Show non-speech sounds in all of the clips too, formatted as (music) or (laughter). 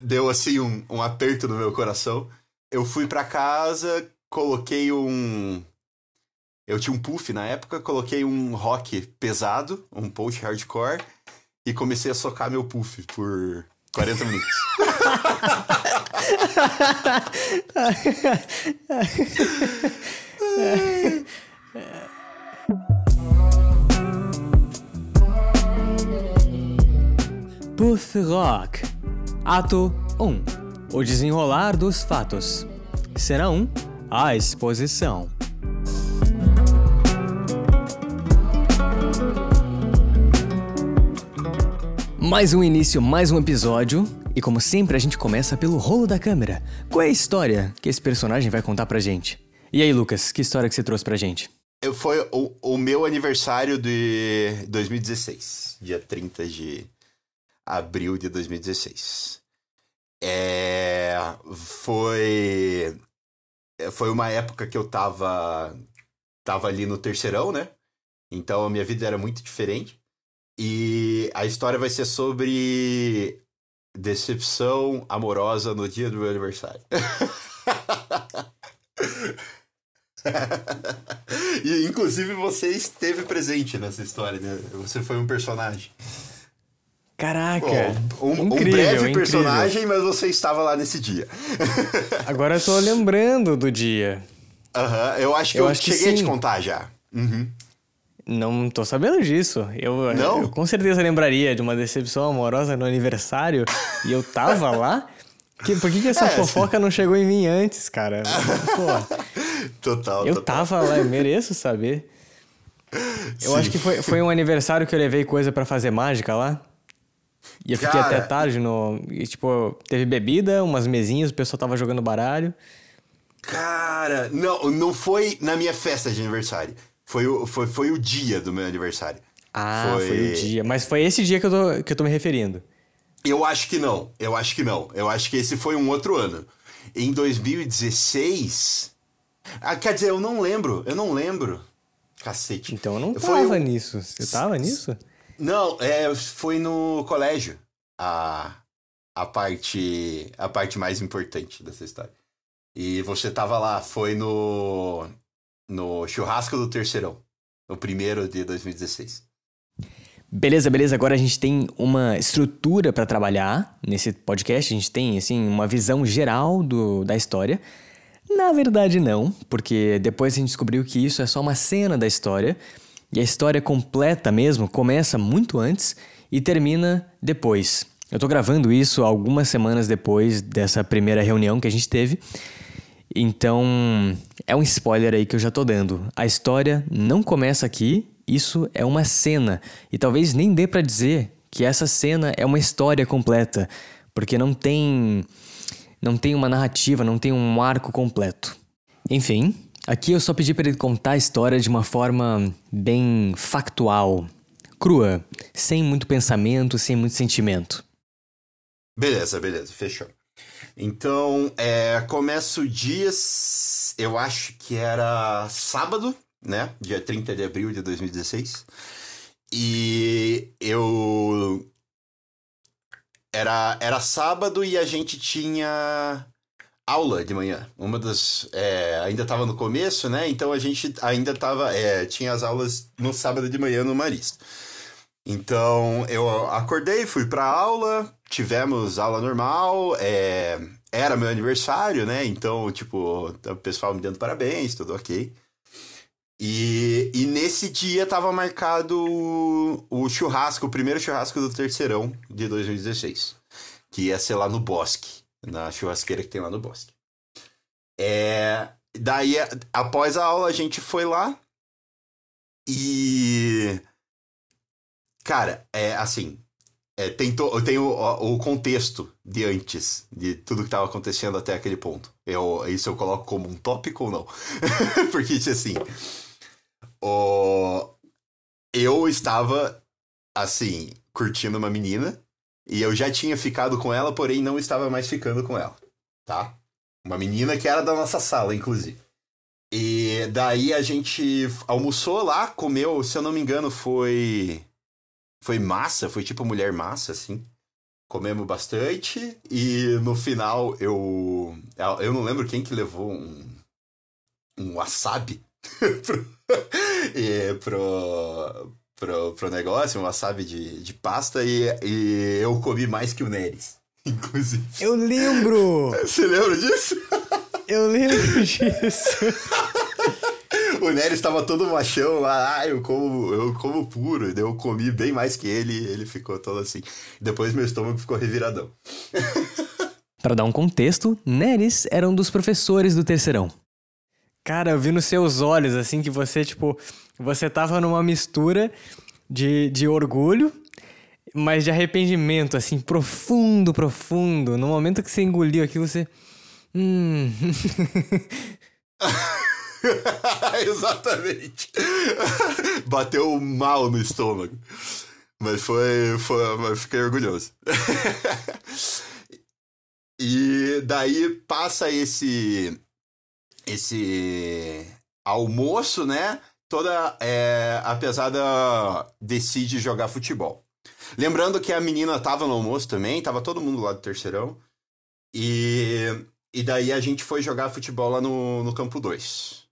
deu assim um, um aperto no meu coração. Eu fui para casa, coloquei um. Eu tinha um puff na época, coloquei um rock pesado, um post hardcore, e comecei a socar meu puff por 40 minutos. Puff Rock Ato 1 O desenrolar dos fatos Cena 1 A exposição Mais um início, mais um episódio. E como sempre, a gente começa pelo rolo da câmera. Qual é a história que esse personagem vai contar pra gente? E aí, Lucas, que história que você trouxe pra gente? Foi o, o meu aniversário de 2016, dia 30 de abril de 2016. É, foi foi uma época que eu tava tava ali no terceirão, né? Então a minha vida era muito diferente. E a história vai ser sobre decepção amorosa no dia do meu aniversário. (laughs) e inclusive você esteve presente nessa história, né? Você foi um personagem. Caraca! Bom, um, incrível, um breve incrível. personagem, mas você estava lá nesse dia. (laughs) Agora eu tô lembrando do dia. Aham, eu acho que Eu eu, acho que cheguei a te contar já. Uhum. Não tô sabendo disso. Eu, Não? eu com certeza lembraria de uma decepção amorosa no aniversário e eu tava lá. Que, por que, que essa (laughs) É, fofoca não chegou em mim antes, cara? (laughs) Pô, Total, eu total. tava lá, eu mereço saber. Eu Sim. acho que foi, foi um aniversário que eu levei coisa pra fazer mágica lá. E eu fiquei Cara. até tarde no. E, tipo, teve bebida, umas mesinhas, o pessoal tava jogando baralho. Cara, não, não foi na minha festa de aniversário. Foi o, foi, foi o dia do meu aniversário. Ah, foi... o dia. Mas foi esse dia que eu tô, que eu tô me referindo. Eu acho que não. Eu acho que não. Eu acho que esse foi um outro ano. Em 2016. Ah, quer dizer, eu não lembro. Eu não lembro. Cacete. Então eu não Foi tava nisso. Você tava nisso? Não, é, foi no colégio. A, a parte a parte mais importante dessa história. E você tava lá, foi no no churrasco do terceirão, no primeiro de 2016. Beleza, beleza. Agora a gente tem uma estrutura pra trabalhar nesse podcast. A gente tem, assim, uma visão geral do, da história. Na verdade, não, porque depois a gente descobriu que isso é só uma cena da história. E a história completa mesmo começa muito antes e termina depois. Eu tô gravando isso algumas semanas depois dessa primeira reunião que a gente teve. Então, é um spoiler aí que eu já tô dando. A história não começa aqui, isso é uma cena. E talvez nem dê pra dizer que essa cena é uma história completa, porque não tem não tem uma narrativa, não tem um arco completo. Enfim, aqui eu só pedi para ele contar a história de uma forma bem factual, crua, sem muito pensamento, sem muito sentimento. Beleza, beleza, fechou. Então, é, começa o dia, eu acho que era sábado, né? Dia 30 de abril de 2016. E eu. Era, era sábado e a gente tinha aula de manhã. Uma das. é, ainda tava no começo, né? Então a gente ainda tava. é, tinha as aulas no sábado de manhã no Marista. Então eu acordei, fui pra aula, tivemos aula normal, é, era meu aniversário, né? Então, tipo, o pessoal me dando parabéns, tudo ok. E, e nesse dia tava marcado o, o churrasco, o primeiro churrasco do terceirão de 2016. Que ia ser lá no bosque, na churrasqueira que tem lá no bosque. É, daí, após a aula, a gente foi lá e. Cara, é assim. É, tem to, eu tenho o, o contexto de antes, de tudo que estava acontecendo até aquele ponto. Eu, isso eu coloco como um tópico ou não? (laughs) Porque, assim. O, eu estava, assim, curtindo uma menina. E eu já tinha ficado com ela, porém não estava mais ficando com ela. Tá? Uma menina que era da nossa sala, inclusive. E daí a gente almoçou lá, comeu, se eu não me engano, foi. Foi massa, foi tipo mulher massa, assim. comemos bastante e no final eu. Eu não lembro quem que levou um, um wasabi (laughs) pro, e, pro, pro, pro negócio, um wasabi de, de pasta e, e eu comi mais que o Neres, (laughs) inclusive. Eu lembro! (laughs) Você lembra disso? Eu lembro (laughs) disso. o Nery estava todo machão lá, ah, eu como, eu como puro. Eu comi bem mais que ele e ele ficou todo assim. Depois meu estômago ficou reviradão. Para dar um contexto, Neres era um dos professores do terceirão. Cara, eu vi nos seus olhos, assim, que você, tipo, você tava numa mistura de, de orgulho, mas de arrependimento, assim, profundo, profundo. No momento que você engoliu aqui, você. Hum. (laughs) Exatamente. (laughs) Bateu mal no estômago. Mas foi. foi mas fiquei orgulhoso. (laughs) e daí passa esse. Esse almoço, né? Toda. É, a pesada decide jogar futebol. Lembrando que a menina tava no almoço também, tava todo mundo lá do terceirão. E, e daí a gente foi jogar futebol lá no, no campo 2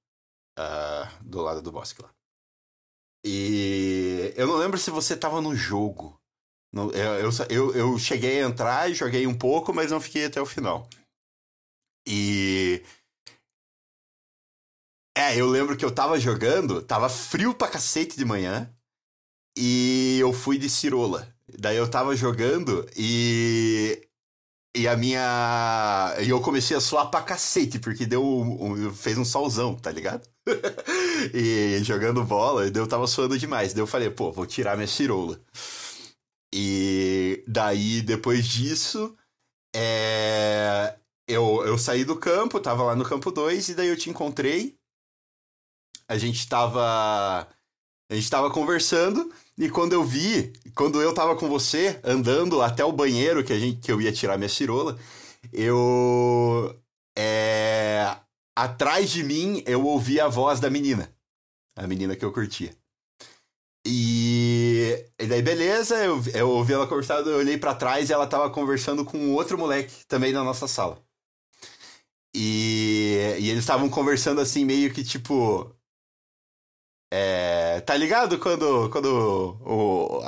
uh, do lado do bosque lá. E eu não lembro se você tava no jogo. eu, eu, eu, eu cheguei a entrar e joguei um pouco, mas não fiquei até o final. E. É, eu lembro que eu tava jogando, tava frio pra cacete de manhã. E eu fui de cirola. Daí eu tava jogando e e a minha. E eu comecei a suar pra cacete, porque deu. Um, fez um solzão, tá ligado? (laughs) e jogando bola, eu tava suando demais. Daí eu falei, pô, vou tirar minha cirola. E daí, depois disso, é... eu, eu saí do campo, tava lá no campo 2, e daí eu te encontrei. A gente tava. A gente tava conversando. E quando eu vi, quando eu tava com você, andando até o banheiro que, a gente, que eu ia tirar minha cirola, eu. É, atrás de mim eu ouvi a voz da menina. A menina que eu curtia. E, e daí, beleza, eu, eu ouvi ela conversando, eu olhei para trás e ela tava conversando com outro moleque também na nossa sala. E, e eles estavam conversando assim, meio que tipo. É, tá ligado quando, quando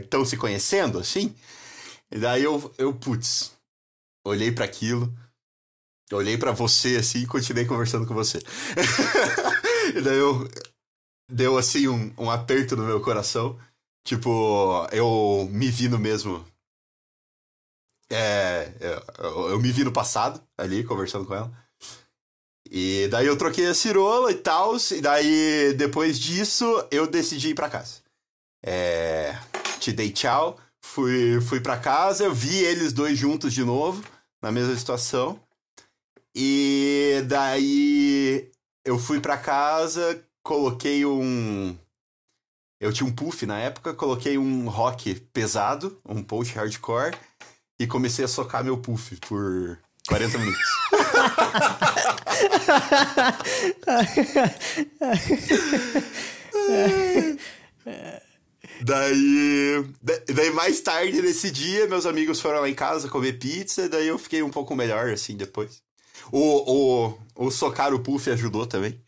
estão se conhecendo, assim? E daí eu, eu putz, olhei para aquilo, olhei para você, assim, e continuei conversando com você. (laughs) e daí eu, deu, assim, um, um aperto no meu coração. Tipo, eu me vi no mesmo... É, eu, eu me vi no passado, ali, conversando com ela. E daí eu troquei a cirola e tal, e daí depois disso eu decidi ir para casa. É, te dei tchau, fui, fui para casa, eu vi eles dois juntos de novo, na mesma situação. E daí eu fui para casa, coloquei um. Eu tinha um puff na época, coloquei um rock pesado, um post hardcore, e comecei a socar meu puff por 40 minutos. (laughs) daí, daí mais tarde nesse dia, meus amigos foram lá em casa comer pizza, daí eu fiquei um pouco melhor assim depois. O, o, o socar o puff ajudou também.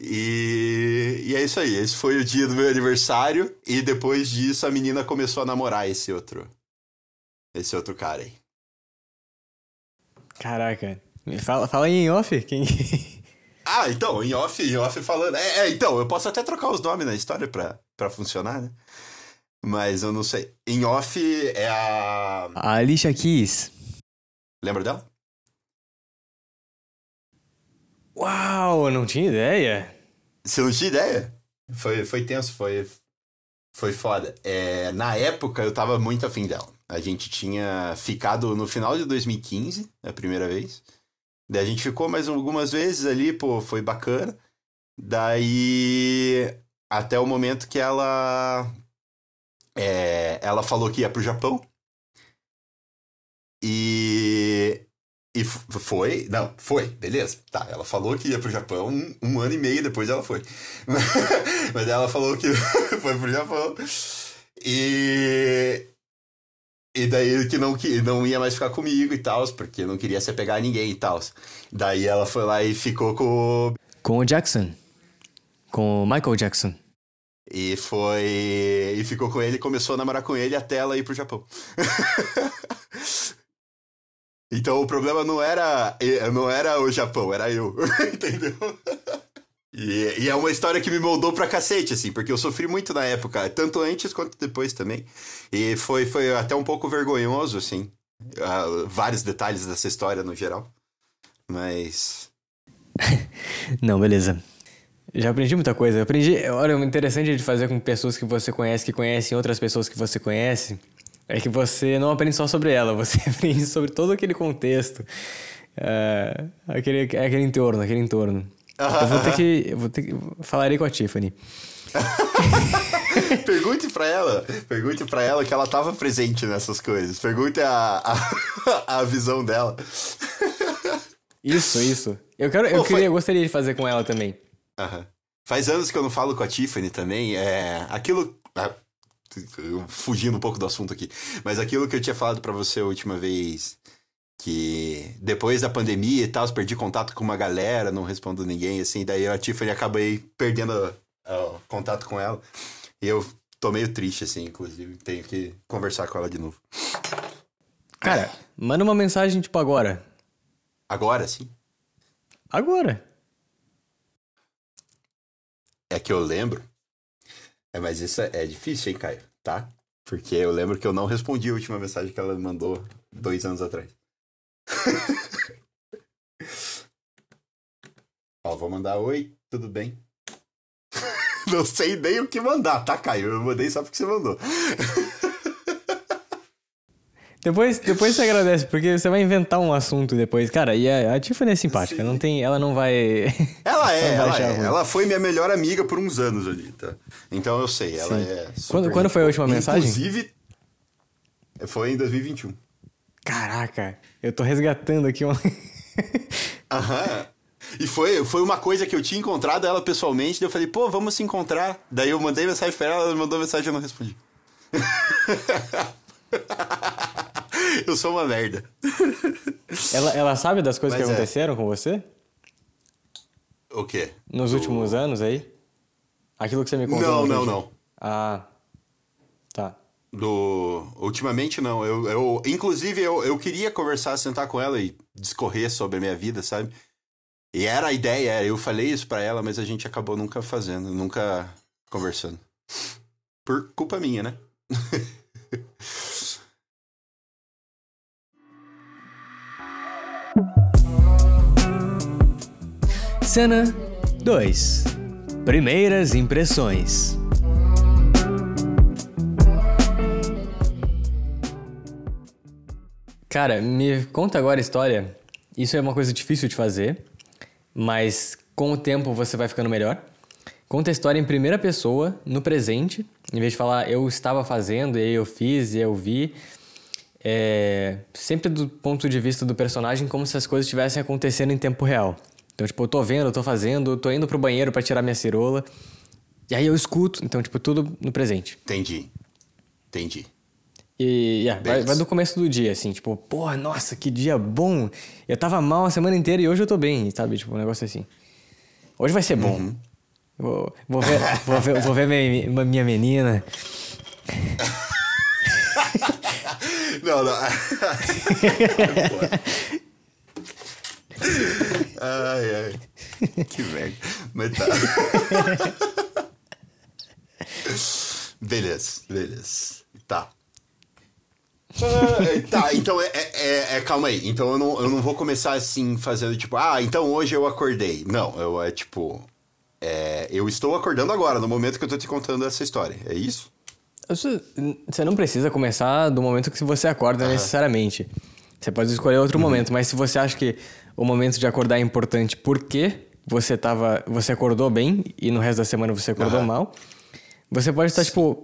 E, e é isso aí. Esse foi o dia do meu aniversário. E depois disso a menina começou a namorar esse outro. Esse outro cara aí. Caraca. Fala, fala aí em off. Quem... (laughs) ah, então, em off, em off falando. É, é, então, eu posso até trocar os nomes na história pra, pra funcionar, né? Mas eu não sei. Em off é a. A Alicia Keys. Lembra dela? Uau, eu não tinha ideia. Você não tinha ideia? Foi, foi tenso, foi, foi foda. É, na época eu tava muito afim dela. A gente tinha ficado no final de 2015, a primeira vez. Daí a gente ficou mais algumas vezes ali, pô, foi bacana. Daí até o momento que ela é, ela falou que ia pro Japão. E e foi, não, foi, beleza. Tá, ela falou que ia pro Japão um, um ano e meio depois ela foi. (laughs) Mas ela falou que (laughs) foi pro Japão. E E daí ele que não, que não ia mais ficar comigo e tal, porque não queria se apegar a ninguém e tal. Daí ela foi lá e ficou com o. Com o Jackson. Com o Michael Jackson. E foi. E ficou com ele, começou a namorar com ele até ela ir pro Japão. (laughs) então o problema não era, não era o Japão, era eu. (laughs) Entendeu? E, e, é uma história que me moldou pra cacete, assim, porque eu sofri muito na época, tanto antes quanto depois também. E foi, foi até um pouco vergonhoso, assim, uh, vários detalhes dessa história no geral. Mas. (laughs) Não, beleza. Já aprendi muita coisa. Eu aprendi. Olha, o interessante de fazer com pessoas que você conhece, que conhecem outras pessoas que você conhece, é que você não aprende só sobre ela, você (laughs) aprende sobre todo aquele contexto, uh, aquele, aquele entorno, aquele entorno. Eu vou ter que. Eu vou ter que. Falarei com a Tiffany. (laughs) pergunte para ela, pergunte para ela que ela estava presente nessas coisas. Pergunte a, a, (laughs) a visão dela. Isso, isso. Eu quero, eu, Pô, queria, foi... eu gostaria de fazer com ela também. Faz anos que eu não falo com a Tiffany também. É, aquilo. Ah, fugindo um pouco do assunto aqui. Mas aquilo que eu tinha falado para você a última vez. Que depois da pandemia e tal, perdi contato com uma galera, não respondo ninguém, assim. Daí a Tiffany acabei perdendo uh, contato com ela. E eu tô meio triste, assim, inclusive. Tenho que conversar com ela de novo. Cara, manda uma mensagem, tipo, agora. Agora, sim? Agora. É que eu lembro. É, mas isso é, é difícil, hein, Caio? Tá? Porque eu lembro que eu não respondi a última mensagem que ela me mandou dois anos atrás. (laughs) Ó, vou mandar oi, tudo bem? (laughs) não sei nem o que mandar, tá, Caio? Eu mandei só porque você mandou. (laughs) Depois, depois você agradece, porque você vai inventar um assunto depois. Cara, e a, a Tiffany é simpática, não tem, ela não vai. Ela é, ela, é. ela foi minha melhor amiga por uns anos ali, tá? Então eu sei, ela Sim. é. Quando, quando foi a última mensagem? Inclusive, foi em 2021. Caraca, eu tô resgatando aqui uma. (laughs) Aham. E foi, foi uma coisa que eu tinha encontrado ela pessoalmente, daí eu falei, pô, vamos se encontrar. Daí eu mandei mensagem pra ela, ela mandou mensagem e eu não respondi. (laughs) Eu sou uma merda. Ela, ela sabe das coisas Mas que é. aconteceram com você? O quê? Nos últimos anos aí? Aquilo que você me contou. Não, não, não. Ah. Do. Ultimamente não. Eu, eu, inclusive, eu, eu queria conversar, sentar com ela e discorrer sobre a minha vida, sabe? E era a ideia, eu falei isso para ela, mas a gente acabou nunca fazendo, nunca conversando. Por culpa minha, né? (laughs) Cena 2 Primeiras impressões. Cara, me conta agora a história. Isso é uma coisa difícil de fazer, mas com o tempo você vai ficando melhor. Conta a história em primeira pessoa, no presente, em vez de falar eu estava fazendo, e eu fiz, e eu vi. É, sempre do ponto de vista do personagem, como se as coisas estivessem acontecendo em tempo real. Então, tipo, eu tô vendo, eu tô fazendo, eu tô indo pro banheiro para tirar minha cirola. E aí eu escuto. Então, tipo, tudo no presente. Entendi. Entendi. E yeah, vai, vai, do começo do dia, assim, tipo, porra, nossa, que dia bom. Eu tava mal a semana inteira e hoje eu tô bem, sabe? Tipo, um negócio assim. Hoje vai ser bom. Uhum. Vou, vou, ver, vou ver, vou ver minha, minha menina. (laughs) não, não. (laughs) ai, ai. Que merda. Mas tá. (laughs) beleza, beleza. Tá. Uh, tá, então é, é, é, é, Calma aí. Então eu não, eu não vou começar assim, fazendo tipo, ah, então hoje eu acordei. Não, eu é tipo. É, eu estou acordando agora, no momento que eu tô te contando essa história. É isso? Você não precisa começar do momento que você acorda necessariamente. Você pode escolher outro uhum. momento, mas se você acha que o momento de acordar é importante porque você tava, você acordou bem e no resto da semana você acordou uhum. mal, você pode estar tipo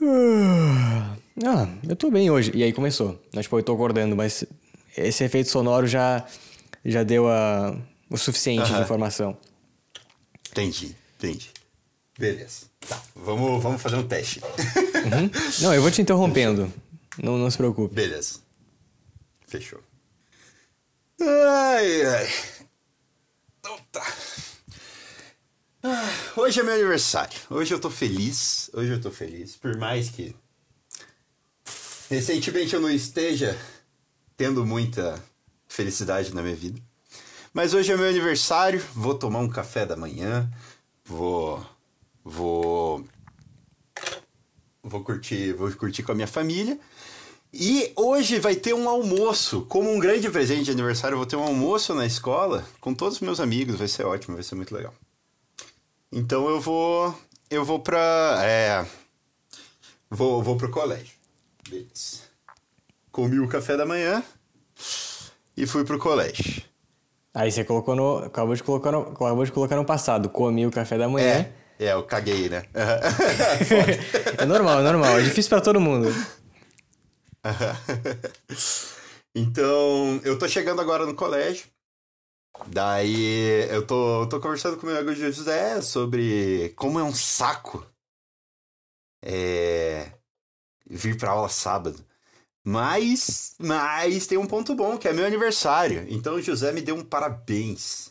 (sighs) ah, eu tô bem hoje. E aí começou. Mas, tipo, eu tô acordando, mas esse efeito sonoro já já deu a, o suficiente de informação. Entendi, entendi. Beleza. Tá, vamos, vamos fazer um teste. Uhum. (laughs) Não, eu vou te interrompendo. Não, não se preocupe. Beleza. Fechou. Ai, ai. Então tá. Ah, Hoje é meu aniversário. Hoje eu tô feliz. Hoje eu tô feliz. Por mais que recentemente eu não esteja tendo muita felicidade na minha vida. Mas hoje é meu aniversário. Vou tomar um café da manhã. Vou. Vou. Vou curtir, vou curtir com a minha família. E hoje vai ter um almoço. Como um grande presente de aniversário, eu vou ter um almoço na escola com todos os meus amigos. Vai ser ótimo, vai ser muito legal. Então eu vou. Eu vou pra. É. Vou, vou pro colégio. Beleza. Comi o café da manhã e fui pro colégio. Aí você colocou no. Acabou de colocar no, acabou de colocar no passado. Comi o café da manhã. É, é, eu caguei, né? (laughs) É, normal, é normal. É difícil pra todo mundo. (laughs) então, eu tô chegando agora no colégio. Daí eu tô, eu tô conversando com meu amigo José sobre como é um saco é, vir pra aula sábado. Mas, mas tem um ponto bom, que é meu aniversário. Então o José me deu um parabéns.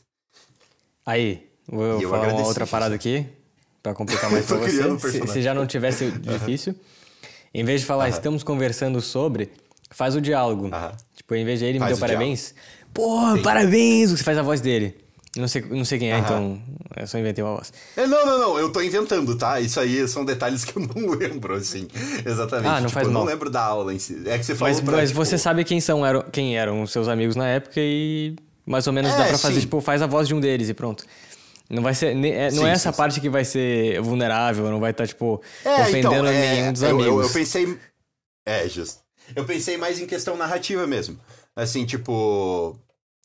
Aí, vou eu falar uma outra José. parada aqui, pra complicar mais (laughs) pra um você. Se, se já não tivesse (laughs) difícil, em vez de falar estamos conversando sobre, faz o diálogo. Tipo, em vez de ele me Faz deu o parabéns, pô, parabéns! Você faz a voz dele. Não sei, não sei quem é, Aham. então eu só inventei uma voz. É, não, não, não, eu tô inventando, tá? Isso aí são detalhes que eu não (laughs) lembro, assim. Exatamente. Ah, não Tipo, faz eu mal. não lembro da aula em si. É que você falou Mas, pra, mas tipo, você sabe quem são eram, quem eram os seus amigos na época e mais ou menos É, dá pra fazer, sim. tipo, faz a voz de um deles e pronto. Não vai ser, ne- é- não Sim, é essa sim. parte que vai ser vulnerável, não vai estar, tipo, É, ofendendo então, é, nenhum dos eu, amigos. Eu, eu pensei. É, justo. Eu pensei mais em questão narrativa mesmo. Assim, tipo.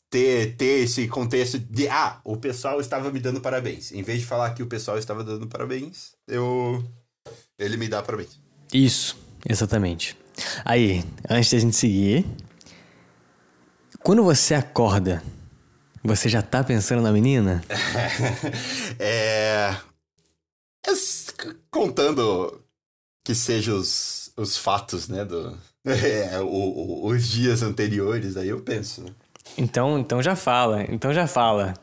Ter, ter esse contexto de. Ah, o pessoal estava me dando parabéns. Em vez de falar que o pessoal estava dando parabéns, eu. Ele me dá parabéns. Isso, exatamente. Aí, antes de a gente seguir, quando você acorda, você já tá pensando na menina? (laughs) é. Contando que sejam os, os fatos, né? Do, é, o- o- os dias anteriores, aí eu penso. né? Então, então já fala, então já fala.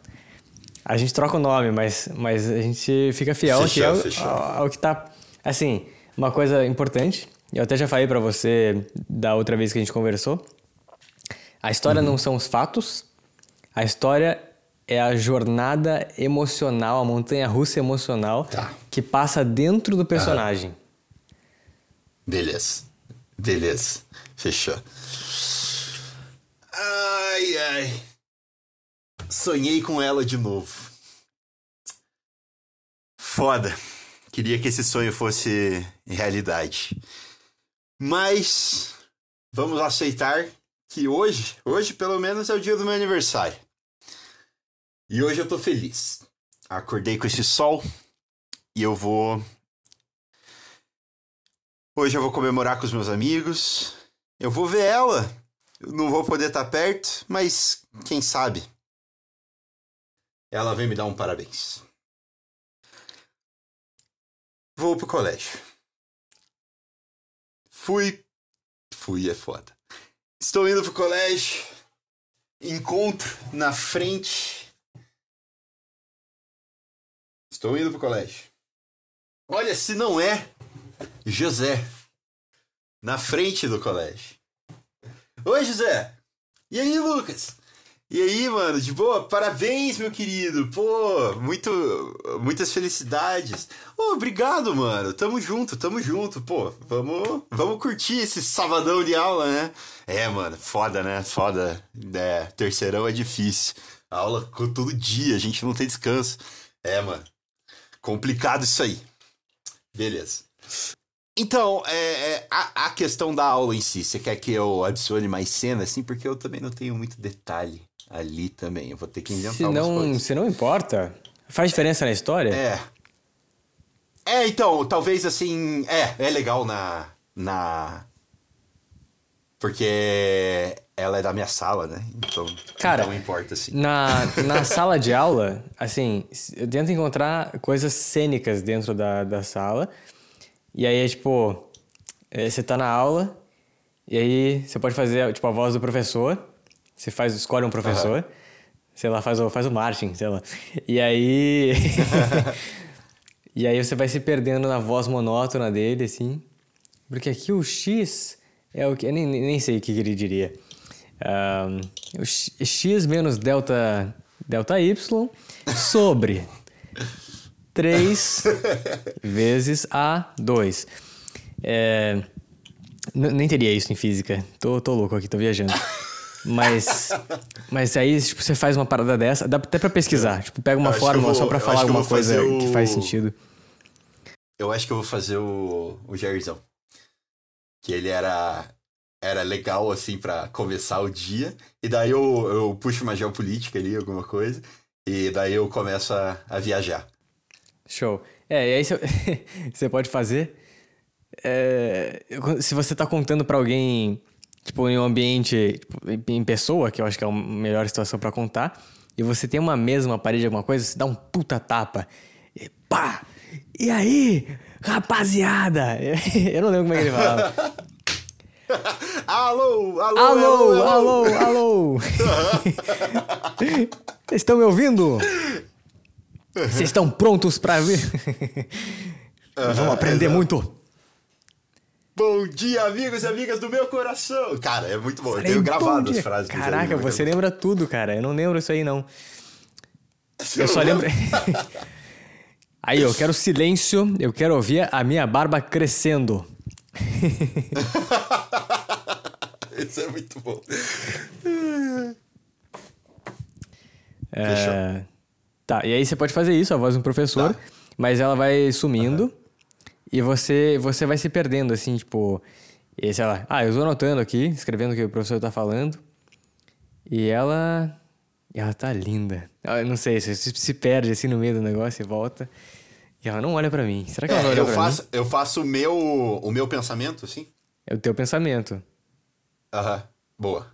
A gente troca o nome, mas, mas a gente fica fiel Fechou, ao, fechou. ao- ao que tá. Assim, uma coisa importante, eu até já falei pra você da outra vez que a gente conversou. A história Uhum. não são os fatos, a história é a jornada emocional, a montanha russa emocional Tá. que passa dentro do personagem. Beleza. Beleza. Fechou. Ai, ai. Sonhei com ela de novo. Foda. Queria que esse sonho fosse realidade. Mas vamos aceitar que hoje, hoje pelo menos é o dia do meu aniversário. E hoje eu tô feliz. Acordei com esse sol e eu vou Hoje eu vou comemorar com os meus amigos. Eu vou ver ela. Eu não vou poder estar perto, mas quem sabe? Ela vem me dar um parabéns. Vou pro colégio. Fui. Fui é foda. Estou indo pro colégio. Encontro na frente. Estou indo pro colégio. Olha, se não é José, na frente do colégio. Oi, José! E aí, Lucas? E aí, mano, de boa? Parabéns, meu querido! Pô, muito, muitas felicidades. Ô, obrigado, mano. Tamo junto, tamo junto. Pô, vamos, vamos curtir esse sabadão de aula, né? É, mano, foda, né? Foda. É, terceirão é difícil. Aula todo dia, a gente não tem descanso. É, mano. Complicado isso aí. Beleza. Então, é, é, a, a questão da aula em si, você quer que eu adicione mais cena, assim? Porque eu também não tenho muito detalhe ali também. Eu vou ter que inventar Se não, coisas. se não importa, faz diferença na história? É. É, então, talvez assim. É, é legal na. Na. Porque ela é da minha sala, né? Então. Cara, Não importa, assim. Na, (laughs) na sala de aula, assim, eu tento encontrar coisas cênicas dentro da, da sala. E aí é tipo, eh, você tá na aula E aí você pode fazer, tipo, a voz do professor. Você faz, escolhe um professor. Uhum. Sei lá, faz o, faz o Martin, sei lá. E aí. (laughs) e aí você vai se perdendo na voz monótona dele, assim. Porque aqui o X é o que. Eu nem, nem sei o que ele diria. Um, o X menos delta, delta Y sobre 3 (laughs) vezes A2. É, nem teria isso em física. Tô, tô louco aqui, tô viajando. Mas, mas aí, tipo, você faz uma parada dessa, dá até pra pesquisar. Tipo, pega uma fórmula só pra falar alguma coisa o... que faz sentido. Eu acho que eu vou fazer o, o Jairzão. Que ele era, era legal, assim, para começar o dia. E daí eu, eu puxo uma geopolítica ali, alguma coisa. E daí eu começo a, a viajar. Show. É, e aí você (laughs) pode fazer. É, se você tá contando para alguém, tipo, em um ambiente, tipo, em pessoa, que eu acho que é a melhor situação para contar, e você tem uma mesa, uma parede, alguma coisa, você dá um puta tapa. E pá! E aí, rapaziada? (laughs) Eu não lembro como é que ele fala. (laughs) alô, alô, alô, alô, alô, alô. Estão me ouvindo? Vocês estão prontos para ver? (laughs) Vamos aprender muito. Bom dia, amigos e amigas do meu coração. Cara, é muito bom. Eu tenho gravado as frases. Caraca, você lembra tudo, cara. Eu não lembro isso aí, não. Você eu só lembro... (laughs) aí, eu quero silêncio. Eu quero ouvir a minha barba crescendo. (laughs) isso é muito bom. É... Fechou. Tá, e aí você pode fazer isso, a voz do professor, tá. mas ela vai sumindo uhum. e você, você vai se perdendo, assim, tipo... E, sei lá, ah, eu estou anotando aqui, escrevendo o que o professor está falando. E ela... Ela tá linda. Eu não sei, você se perde assim no meio do negócio e volta. E ela não olha para mim. Será que ela é, olha eu pra faço, mim? Eu faço o meu, o meu pensamento, assim? É o teu pensamento. Aham, boa.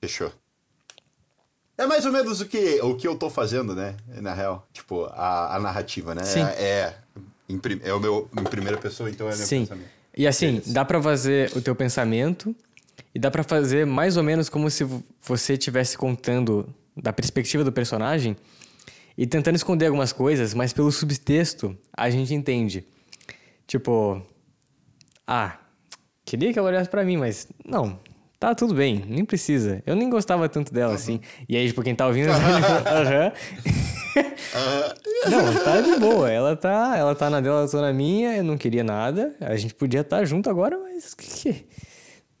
Fechou. É mais ou menos o que, o que eu tô fazendo, né? Na real. Tipo, a, a narrativa, né? Sim. É, é, é o meu em primeira pessoa, então é meu Sim. pensamento. E assim, dá para fazer o teu pensamento e dá para fazer mais ou menos como se você estivesse contando da perspectiva do personagem e tentando esconder algumas coisas, mas pelo subtexto a gente entende. Tipo, ah, queria que ela olhasse para mim, mas não, Tá, tudo bem, nem precisa. Eu nem gostava tanto dela uhum. assim. E aí, tipo, quem tá ouvindo, (laughs) aham. não, tá de boa. Ela tá, ela tá na dela, eu tô na minha, eu não queria nada. A gente podia estar tá junto agora, mas. Que...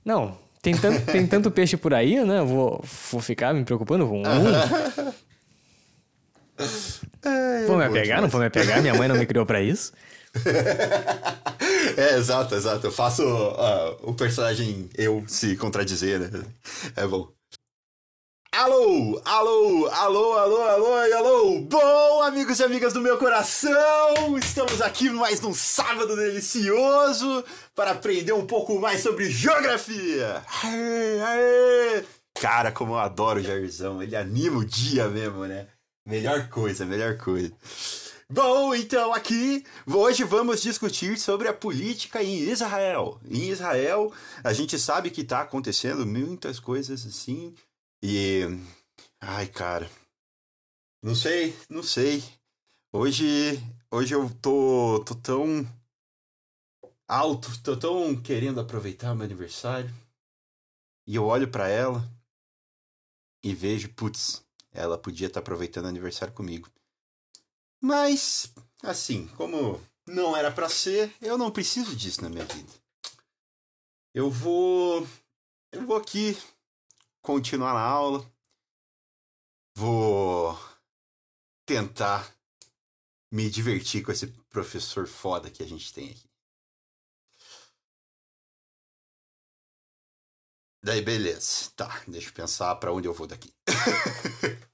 Não, tem tanto, tem tanto peixe por aí, né? Eu vou, vou ficar me preocupando com um. É, vou me apegar? Não vou me apegar? Minha mãe não me criou para isso. (laughs) é, exato, exato. Eu faço uh, o personagem eu se contradizer, né? É bom. Alô, alô, alô, alô, alô, alô! Bom, amigos e amigas do meu coração, estamos aqui mais num sábado delicioso para aprender um pouco mais sobre geografia. Aê, aê. Cara, como eu adoro o Jairzão, ele anima o dia mesmo, né? Melhor coisa, melhor coisa. Bom, então aqui hoje vamos discutir sobre a política em Israel. Em Israel, a gente sabe que está acontecendo muitas coisas assim e ai, cara. Não sei, não sei. Hoje, hoje eu tô, tô tão alto, tô tão querendo aproveitar meu aniversário. E eu olho para ela e vejo, putz, ela podia estar tá aproveitando o aniversário comigo. Mas, assim, como não era para ser, eu não preciso disso na minha vida. Eu vou. Eu vou aqui continuar na aula. Vou tentar me divertir com esse professor foda que a gente tem aqui. Daí, beleza. Tá, deixa eu pensar para onde eu vou daqui. (laughs)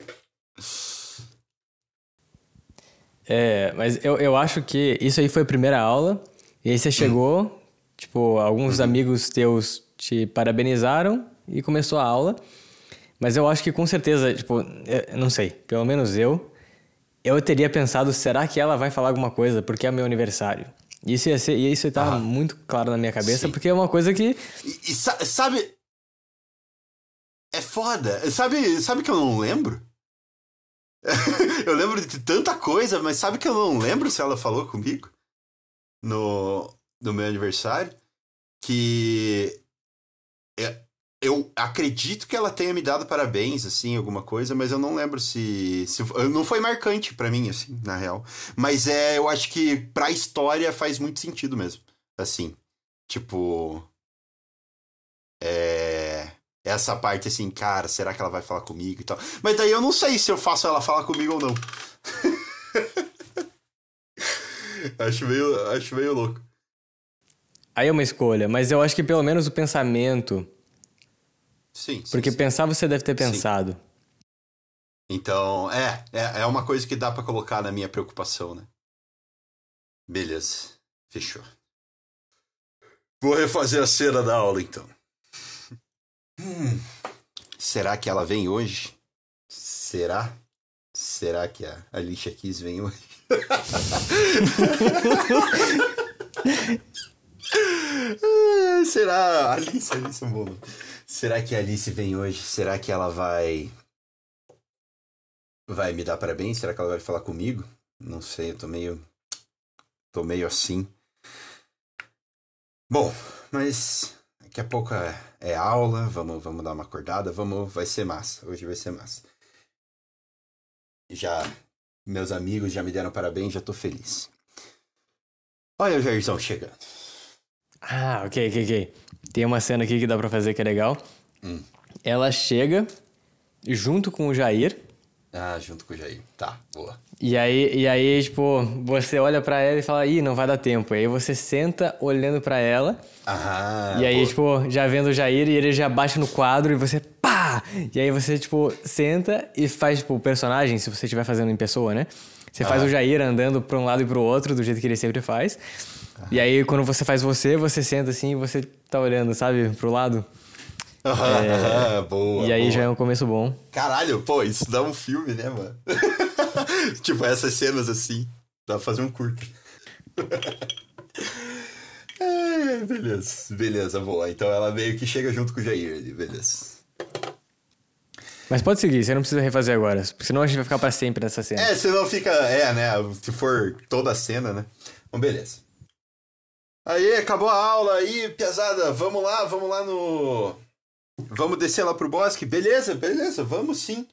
É, mas eu, eu acho que isso aí foi a primeira aula. E aí você chegou, hum. tipo, alguns uhum. amigos teus te parabenizaram e começou a aula. Mas eu acho que com certeza, tipo, eu não sei, pelo menos eu, eu teria pensado, será que ela vai falar alguma coisa porque é meu aniversário? Isso ia ser, e isso tava Ah. muito claro na minha cabeça, Sim. porque é uma coisa que. E, e sa- sabe. É foda. Sabe, sabe que eu não lembro? (laughs) eu lembro de tanta coisa, mas sabe que eu não lembro se ela falou comigo no, no meu aniversário? Que. é- eu acredito que ela tenha me dado parabéns, assim, alguma coisa, mas eu não lembro se. se não foi marcante pra mim, assim, na real. Mas é, eu acho que pra história faz muito sentido mesmo. Assim. Tipo. É. Essa parte assim, cara, será que ela vai falar comigo e tal? Mas daí eu não sei se eu faço ela falar comigo ou não. (laughs) acho, meio, acho meio louco. Aí é uma escolha, mas eu acho que pelo menos o pensamento. Sim. sim, Porque sim. pensar você deve ter Sim. pensado. Então, é, é, é uma coisa que dá pra colocar na minha preocupação, né? Beleza. Fechou. Vou refazer a cena da aula, então. Hum, será que ela vem hoje? Será? Será que a Alicia Keys vem hoje? (laughs) Será? Alice, Alice é nome. Será que a Alice vem hoje? Será que ela vai. Vai me dar parabéns? Será que ela vai falar comigo? Não sei, eu tô meio. Tô meio assim. Bom, mas daqui a pouco é, é aula, vamos, vamos dar uma acordada, vamos, vai ser massa. Hoje vai ser massa. Já meus amigos já me deram parabéns, já tô feliz. Olha o Jairzão chegando. Ah, ok, ok, ok. Tem uma cena aqui que dá pra fazer que é legal. Hum. Ela chega junto com o Jair. Ah, junto com o Jair. Tá, boa. E aí, e aí, tipo, você olha pra ela e fala, ih, não vai dar tempo. E aí você senta olhando pra ela. Ah, e aí, boa. tipo, já vendo o Jair e ele já bate no quadro e você pá! E aí você, tipo, senta e faz, tipo, o personagem, se você estiver fazendo em pessoa, né? Você faz Ah. o Jair andando pra um lado e pro outro, do jeito que ele sempre faz. E aí, quando você faz você, você senta assim e você tá olhando, sabe, pro lado. Ah, boa. e aí boa. já é um começo bom. Caralho, pô, isso dá um filme, né, mano? (laughs) tipo, essas cenas assim. Dá pra fazer um curto. (laughs) É, beleza, beleza, boa. Então ela meio que chega junto com o Jair ali, beleza. Mas pode seguir, você não precisa refazer agora. Porque senão a gente vai ficar pra sempre nessa cena. É, senão fica. É, né? Se for toda a cena, né? Bom, beleza. Aí, acabou a aula aí, pesada. Vamos lá, vamos lá no. Vamos descer lá pro bosque? Beleza, beleza, vamos sim.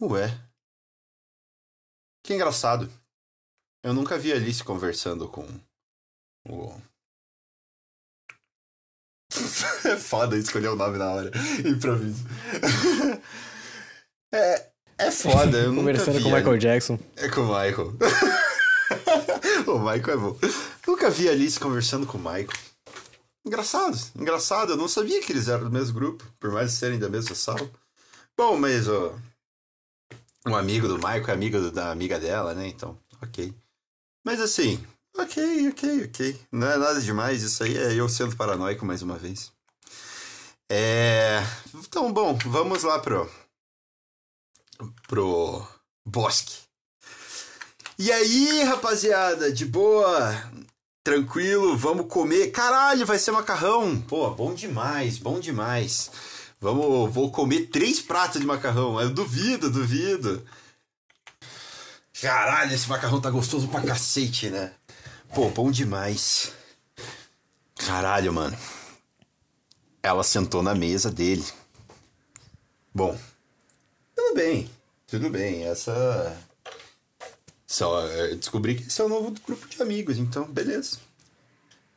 Ué. Que engraçado. Eu nunca vi Alice conversando com o. (laughs) é foda escolher o nome na hora. Improviso. (laughs) é, é foda, eu nunca Conversando vi com o Michael Jackson. é com o Michael. (laughs) o Michael é bom. Nunca vi Alice conversando com o Michael. Engraçado, engraçado. Eu não sabia que eles eram do mesmo grupo, por mais serem da mesma sala. Bom, mas ó, um amigo do Michael é amigo da amiga dela, né? Então, ok. Mas assim, ok, ok, ok. Não é nada demais. Isso aí é eu sendo paranoico mais uma vez. É. Então, bom, vamos lá pro. pro bosque. E aí, rapaziada, de boa, tranquilo, vamos comer. Caralho, vai ser macarrão. Pô, bom demais, bom demais. Vamos, vou comer três pratos de macarrão. Eu duvido, duvido. Caralho, esse macarrão tá gostoso pra cacete, né? Pô, bom demais. Caralho, mano. Ela sentou na mesa dele. Bom, tudo bem, tudo bem. Essa. Só é, descobri que esse é o novo grupo de amigos, então, beleza.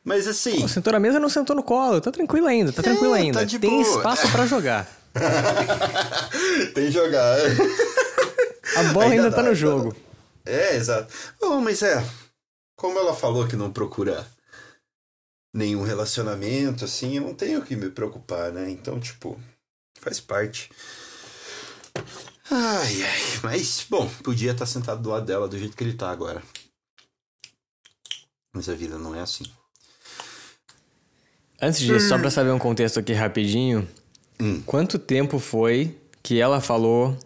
Mas assim. Pô, sentou na mesa não sentou no colo. Tá tranquilo ainda, tá tranquilo É, ainda. tá Tem boa. espaço pra jogar. (laughs) Tem jogar. A bola ainda, dá, tá no ainda jogo. dá. É, exato. Bom, mas é. Como ela falou que não procura nenhum relacionamento, assim, eu não tenho que me preocupar, né? Então, tipo, faz parte. Ai, ai. Mas, bom, podia estar sentado do lado dela do jeito que ele tá agora. Mas a vida não é assim. Antes disso, só pra saber um contexto aqui rapidinho. Hum. Quanto tempo foi que ela falou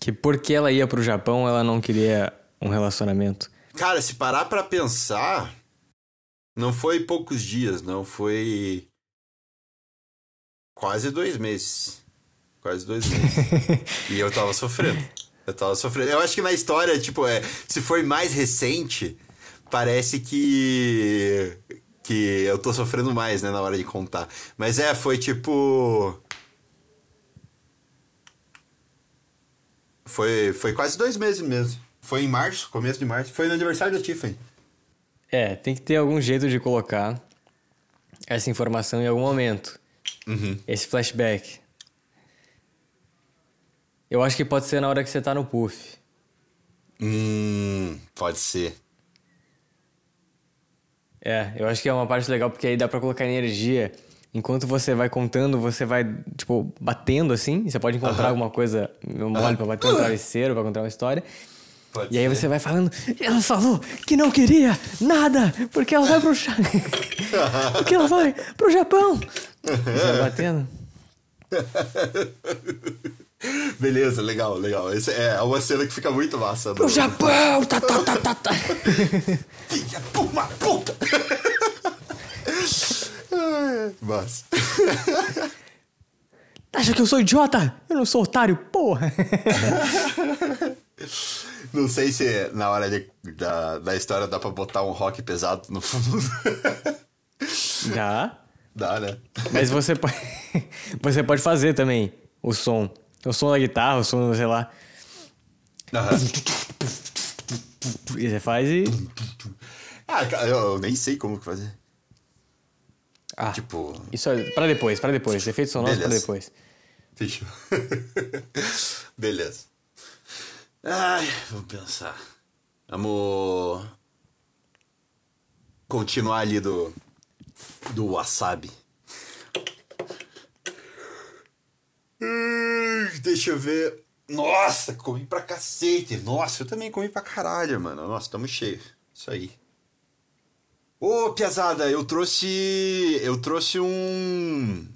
que porque ela ia pro Japão, ela não queria um relacionamento? Cara, se parar pra pensar, Não foi poucos dias, não. Foi. Quase dois meses. Quase dois meses. (laughs) e eu tava sofrendo. Eu tava sofrendo. Eu acho que na história, tipo, é, se foi mais recente, parece que. que eu tô sofrendo mais, né, na hora de contar. Mas é, foi tipo. Foi, foi quase dois meses mesmo. Foi em março, começo de março. Foi no aniversário da Tiffany. É, tem que ter algum jeito de colocar essa informação em algum momento. Uhum. Esse flashback. Eu acho que pode ser na hora que você tá no puff. Hum, pode ser. É, eu acho que é uma parte legal porque aí dá pra colocar energia. Enquanto você vai contando, você vai, tipo, batendo assim. Você pode encontrar alguma coisa mole Aham. pra bater um travesseiro, pra contar uma história. Pode E aí ser. você vai falando, ela falou que não queria nada, porque ela vai pro (laughs) porque ela vai pro Japão. Você vai batendo. (laughs) (laughs) Beleza, legal, legal. Esse é uma cena que fica muito massa. Pro no- Japão! Tá, tá, tá, tá, tá. (laughs) Filha uma puta! (laughs) Massa. Acha que eu sou idiota? Eu não sou otário, porra. Não sei se na hora de- da, da história dá pra botar um rock pesado no fundo. Dá. Dá, né? Mas você pode, você pode fazer também o som. O som da guitarra, o som, sei lá. Aham. E você faz e. Ah, eu, nem sei como que fazer. Ah, Tipo, isso é pra depois, pra depois. Efeitos sonoros pra Beleza. depois. fechou. (laughs) Beleza. Ai, vamos pensar. Vamos continuar ali do do wasabi. Deixa eu ver. Nossa, comi pra cacete. Nossa, eu também comi pra caralho, mano. Nossa, tamo cheio. Isso aí. Ô, Piazada, eu trouxe. Eu trouxe um.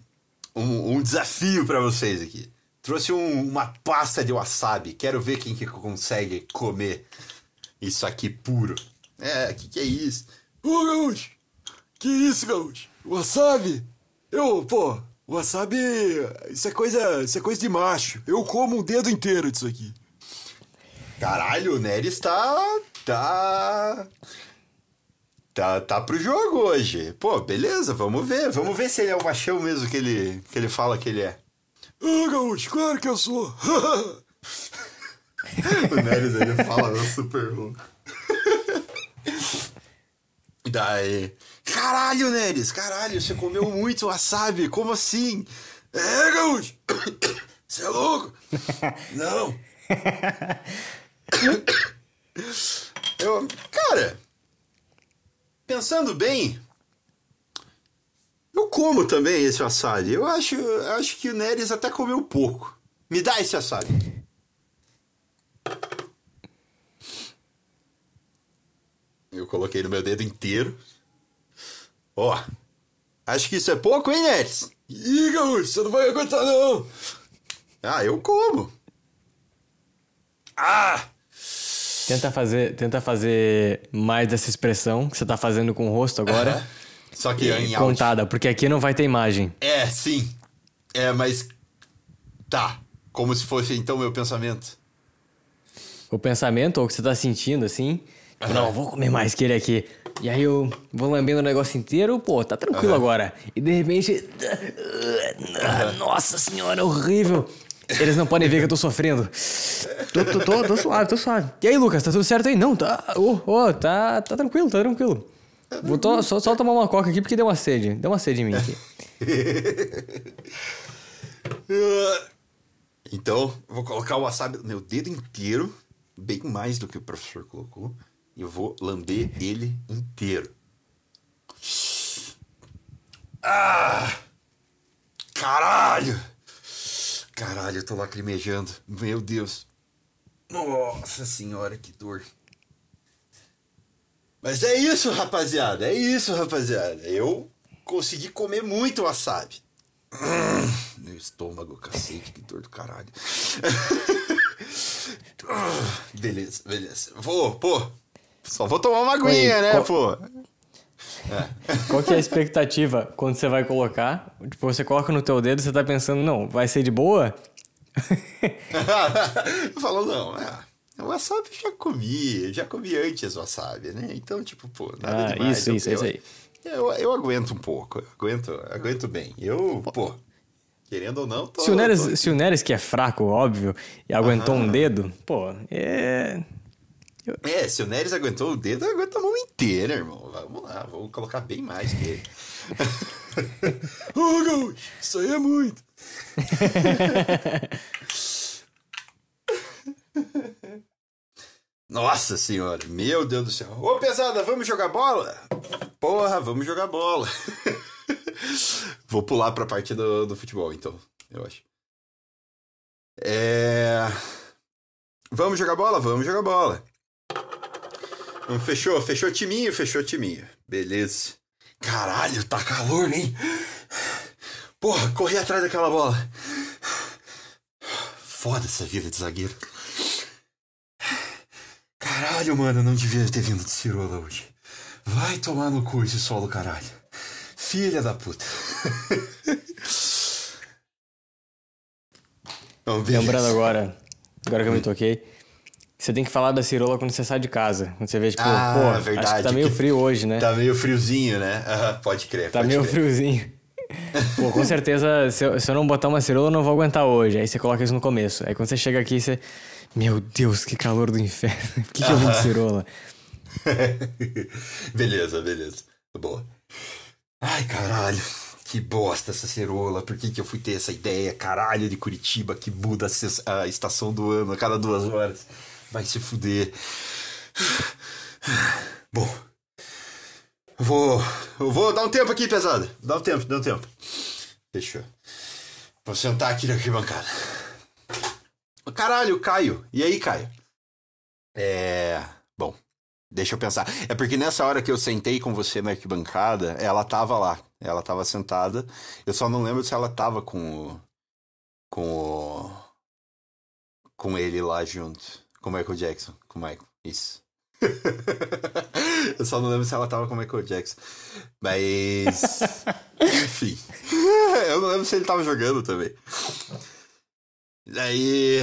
Um, um desafio pra vocês aqui. Trouxe um- uma pasta de wasabi. Quero ver quem que consegue comer isso aqui puro. É, que que é isso? Ô, Gaúcho! Que isso, Gaúcho? Wasabi? Eu, pô, wasabi, isso é coisa, isso é coisa de macho. Eu como um dedo inteiro disso aqui. Caralho, o Neres tá. tá. Tá, tá pro jogo hoje. Pô, beleza, vamos ver. Vamos ver se ele é o machão mesmo que ele, que ele fala que ele é. Ah, Gaúcho, claro que eu sou. (laughs) O Neres, ele fala super louco. (laughs) Daí. Caralho, Neres, caralho, você comeu muito wasabi, como assim? é, Gaúcho? (coughs) Você é louco? (laughs) Não. (coughs) Eu, cara, pensando bem, eu como também esse wasabi. Eu acho, eu acho que o Neres até comeu pouco. Me dá esse wasabi. Eu coloquei no meu dedo inteiro. Ó, acho que isso é pouco, hein, Neres? Ih, Gaúcho, você não vai aguentar, não. Ah, eu como. Ah! Tenta fazer, tenta fazer mais dessa expressão que você tá fazendo com o rosto agora. Só que em áudio. contada, porque aqui não vai ter imagem. É, sim. É, mas. Tá. Como se fosse então meu pensamento. O pensamento ou o que você tá sentindo, assim. Tipo, não, vou comer mais que ele aqui. E aí eu vou lambendo o negócio inteiro, pô, tá tranquilo agora. E de repente. Ah, Nossa senhora, horrível. Eles não podem ver que eu tô sofrendo. Tô, tô, tô, tô suave, tô suave. E aí, Lucas, tá tudo certo aí? Não, tá. Ô, ô, tá, tá tranquilo, tá tranquilo. Vou to- só, só tomar uma coca aqui porque deu uma sede. Deu uma sede em mim aqui. (laughs) Então, vou colocar o wasabi no meu dedo inteiro, bem mais do que o professor colocou, e vou lamber ele inteiro. Ah! Caralho! Caralho, eu tô lacrimejando. Meu Deus. Nossa senhora, que dor. Mas é isso, rapaziada. É isso, rapaziada. Eu consegui comer muito wasabi. Hum, Meu estômago, cacete, que dor do caralho. (laughs) beleza, beleza. Vou, pô. Só vou tomar uma aguinha, Oi, né, qual- pô? Qual que é a expectativa quando você vai colocar? Tipo, você coloca no teu dedo e você tá pensando, não, vai ser de boa? (laughs) Falou, não, é. O wasabi eu já comi, já comi antes wasabi, né? Então, tipo, pô, nada Ah, demais. isso, eu, isso, é eu, isso aí. Eu, eu aguento um pouco, eu aguento, aguento bem. Eu, pô, querendo ou não, tô... Se o, Neres, tô- se o Neres, que é fraco, óbvio, e aguentou um dedo, pô, é. É, se o Neres aguentou o dedo, aguenta a mão inteira, irmão. Vamos lá, vou colocar bem mais que ele. (laughs) Ô, Gaúcho, isso aí é muito. (laughs) Nossa senhora, meu Deus do céu. Ô, pesada, vamos jogar bola? Porra, vamos jogar bola. (laughs) Vou pular pra parte do, do futebol, então, eu acho. É... Vamos jogar bola? Vamos jogar bola. Fechou, fechou timinho, fechou timinho. Beleza. Caralho, tá calor, hein? Porra, corri atrás daquela bola. Foda essa vida de zagueiro. Caralho, mano, eu não devia ter vindo de cirola hoje. Vai tomar no cu esse sol do caralho. Filha da puta. (laughs) Lembrando agora, agora que eu me toquei, você tem que falar da cirola quando você sai de casa. Quando você vê, tipo, Ah, pô, acho verdade, que tá meio que- frio hoje, né? Tá meio friozinho, né? Pode crer. Tá pode meio crer. friozinho. (laughs) Pô, com certeza, se eu, se eu não botar uma cirola, eu não vou aguentar hoje. Aí você coloca isso no começo. Aí quando você chega aqui, você. Meu Deus, que calor do inferno. Por (laughs) que, que eu vim de cirola? (laughs) beleza, beleza. Boa. Ai, caralho. Que bosta essa cerola. Por que, que eu fui ter essa ideia? Caralho de Curitiba que muda a estação do ano a cada duas horas. Vai se fuder. Bom. eu Vou. Eu vou dar um tempo aqui, pesada. Dá um tempo, dá um tempo. Fechou. Vou sentar aqui na arquibancada. Caralho, Caio. E aí, Caio? É. Bom. Deixa eu pensar. É porque nessa hora que eu sentei com você na arquibancada, ela tava lá. Ela tava sentada. Eu só não lembro se ela tava com o. Com o. Com ele lá junto. Com o Michael Jackson. Com o Michael. Isso. (laughs) eu só não lembro se ela tava com o Michael Jackson. Mas. (laughs) Enfim. eu não lembro se ele tava jogando também. Daí.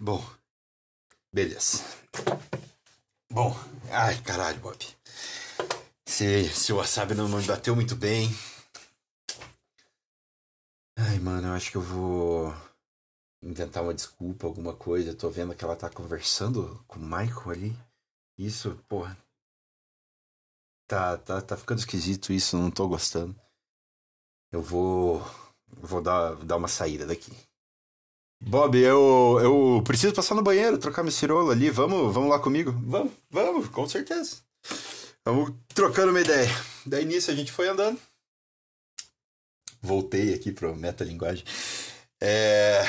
Bom. Beleza. Bom, ai caralho, Bob. Se, se o wasabi não me bateu muito bem. Ai, mano, eu acho que eu vou inventar uma desculpa, alguma coisa. Eu tô vendo que ela tá conversando com o Michael ali. Isso, porra. Tá, tá, tá ficando esquisito isso, não tô gostando. Eu vou. Vou dar, dar uma saída daqui. Bob, eu, eu preciso passar no banheiro, trocar meu cirola ali. Vamos, vamos lá comigo? Vamos, vamos, com certeza. Vamos trocando uma ideia. Daí nisso a gente foi andando. Voltei aqui pro metalinguagem. É.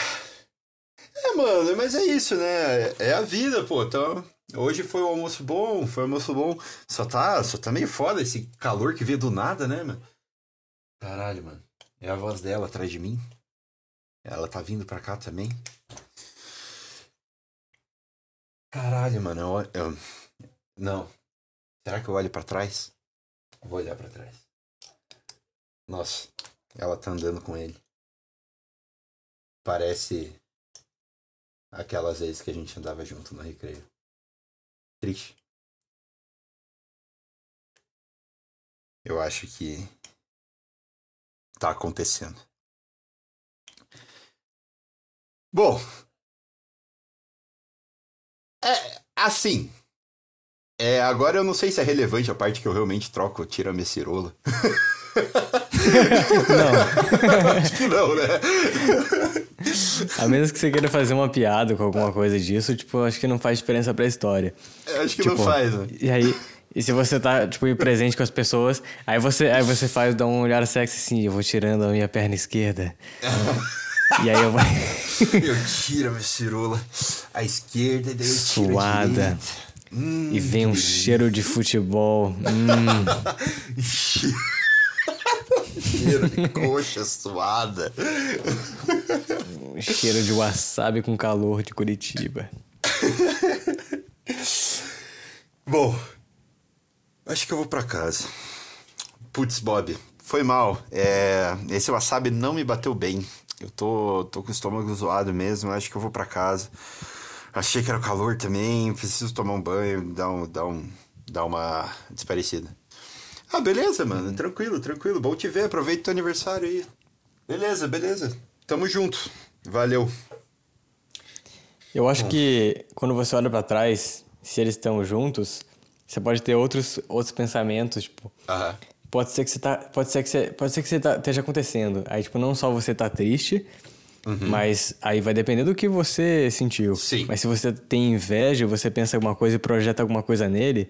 Mano, mas é isso, né? É a vida, pô. Então, hoje foi um almoço bom, foi um almoço bom. Só tá, só tá meio foda esse calor que veio do nada, né, mano? Caralho, mano. É a voz dela atrás de mim. Ela tá vindo pra cá também. Caralho, mano. Eu, eu- Não. Será que eu olho pra trás? Vou olhar pra trás. Nossa, ela tá andando com ele. Parece aquelas vezes que a gente andava junto no recreio. Triste. Eu acho que tá acontecendo. Bom. É, assim. É, agora eu não sei se é relevante a parte que eu realmente troco, tiro a minha cirola. (laughs) Não. Acho que (laughs) não, né? A menos que você queira fazer uma piada com alguma coisa disso, tipo, acho que não faz diferença pra história. Acho que Tipo, não faz, né? E aí, e se você tá, tipo, em presente com as pessoas, aí você, aí você faz, dá um olhar sexy assim, eu vou tirando a minha perna esquerda. (laughs) e aí eu vou. Eu tiro a minha cirola à esquerda e daí eu tiro a Suada. direita. Hum, E vem um cheiro de futebol. Hum, (laughs) cheiro de coxa suada. cheiro de wasabi com calor de Curitiba. Bom, acho que eu vou pra casa. Putz, Bob, foi mal. É, esse wasabi não me bateu bem. Eu tô, tô com o estômago zoado mesmo, acho que eu vou para casa. Achei que era calor também, preciso tomar um banho, dar, um, dar, um, dar uma desparecida. Ah, beleza, mano, tranquilo, tranquilo. Bom te ver, aproveita o teu aniversário aí. Beleza, beleza. Tamo junto. Valeu. Eu acho que quando você olha para trás, se eles estão juntos, você pode ter outros, outros pensamentos, tipo. Aham. Pode ser que você tá. Pode ser que você. Pode ser que você tá, esteja acontecendo. Aí, tipo, não só você tá triste, mas aí vai depender do que você sentiu. Sim. Mas se você tem inveja, você pensa alguma coisa e projeta alguma coisa nele,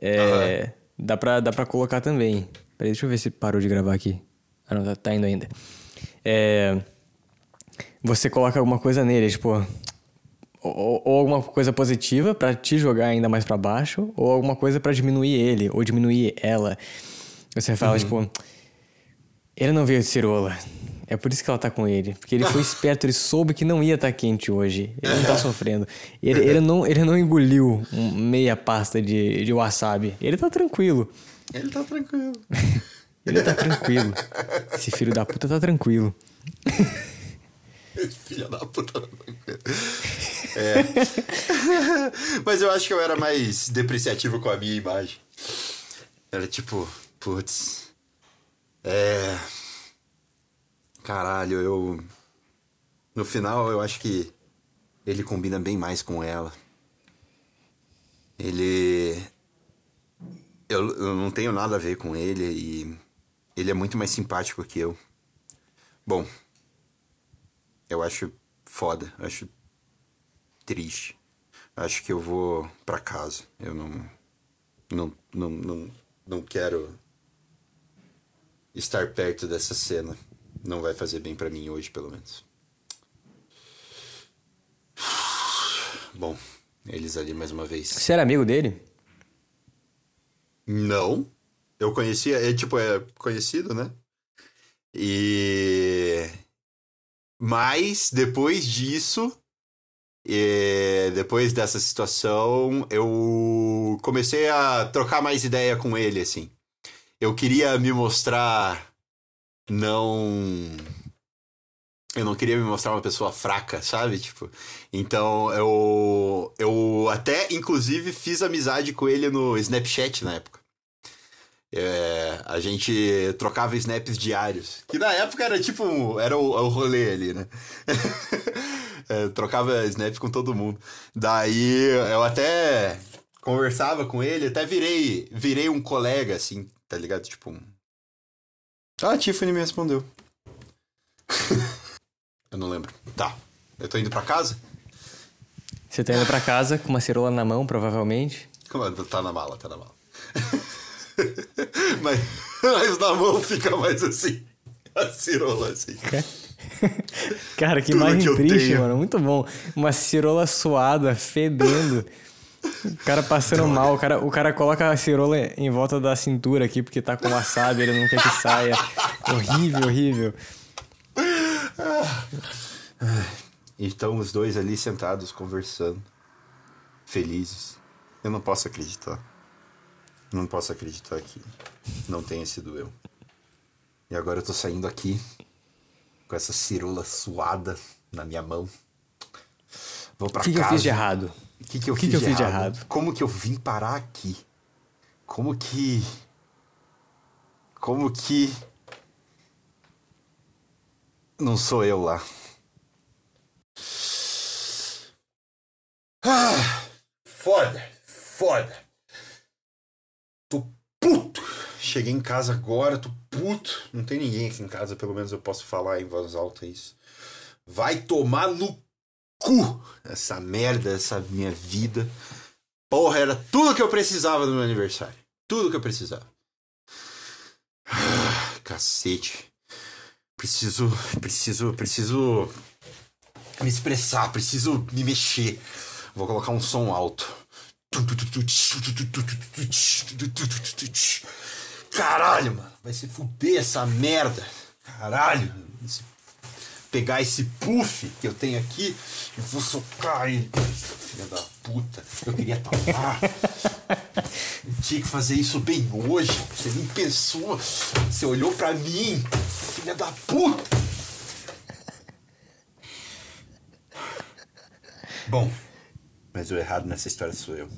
é, dá, pra, dá pra colocar também. Peraí, deixa eu ver se parou de gravar aqui. Ah, não, tá, tá indo ainda. É, você coloca alguma coisa nele, tipo. Ou, ou alguma coisa positiva pra te jogar ainda mais pra baixo, ou alguma coisa pra diminuir ele, ou diminuir ela. Você fala, tipo, ele não veio de cirola. É por isso que ela tá com ele. Porque ele foi esperto, ele soube que não ia estar quente hoje. Ele não tá (laughs) sofrendo. Ele, ele, não, ele não engoliu meia pasta de, de wasabi. Ele tá tranquilo. Ele tá tranquilo. (laughs) Ele tá tranquilo. Esse filho da puta tá tranquilo. Filha da puta. É. (laughs) Mas eu acho que eu era mais depreciativo com a minha imagem. Era tipo, putz. É. Caralho, eu. No final, eu acho que ele combina bem mais com ela. Ele. Eu, eu não tenho nada a ver com ele e ele é muito mais simpático que eu. Bom, eu acho foda, acho triste. Acho que eu vou pra casa. Eu não não não não, não quero estar perto dessa cena. Não vai fazer bem pra mim hoje, pelo menos. Bom, eles ali mais uma vez. Você era amigo dele? Não. Eu conhecia, é tipo, é conhecido, né? E. Mas depois disso, é, depois dessa situação, eu comecei a trocar mais ideia com ele, assim. Eu queria me mostrar não. Eu não queria me mostrar uma pessoa fraca, sabe? Tipo, então eu eu até inclusive fiz amizade com ele no Snapchat na época. É, a gente trocava snaps diários. Que na época era tipo. Era o, o rolê ali, né? (laughs) É, trocava snaps com todo mundo. Daí eu até conversava com ele, até virei, virei um colega, assim, tá ligado? Tipo um. Ah, a Tiffany me respondeu. (laughs) eu não lembro. Tá. Eu tô indo pra casa? Você tá indo pra casa com uma cerola na mão, provavelmente. Como- Tá na mala, tá na mala. (laughs) mas, mas na mão fica mais assim. A cirola assim. (laughs) Cara, que Tudo imagem que triste, tenho. mano. Muito bom. Uma cirola suada, fedendo. O cara passando mal. O cara, o cara coloca a cirola em volta da cintura aqui porque tá com wasabi, ele não quer que saia. Horrível, horrível. E estão os dois ali sentados conversando, felizes. Eu não posso acreditar. Não posso acreditar que não tenha sido eu. E agora eu tô saindo aqui com essa cirola suada na minha mão. Vou pra O que, que casa. eu fiz de errado? O que, que eu, que fiz, que eu de fiz de errado? errado? Como que eu vim parar aqui? Como que. Como que. Não sou eu lá. Ah, foda, foda. Tô puto. Cheguei em casa agora, tô puto. Não tem ninguém aqui em casa, pelo menos eu posso falar em voz alta isso. Vai tomar no cu essa merda, essa minha vida. Porra, era tudo que eu precisava no meu aniversário. Tudo que eu precisava. (sighs) Cacete. Preciso, preciso, preciso me expressar, preciso me mexer. Vou colocar um som alto. Caralho, mano. Vai se fuder essa merda. Caralho. Esse- Pegar esse puff que eu tenho aqui e vou socar ele. Filha da puta. Eu queria estar lá. tinha que fazer isso bem hoje. Você nem pensou. Você olhou pra mim. Filha da puta. Bom, mas o errado nessa história sou eu.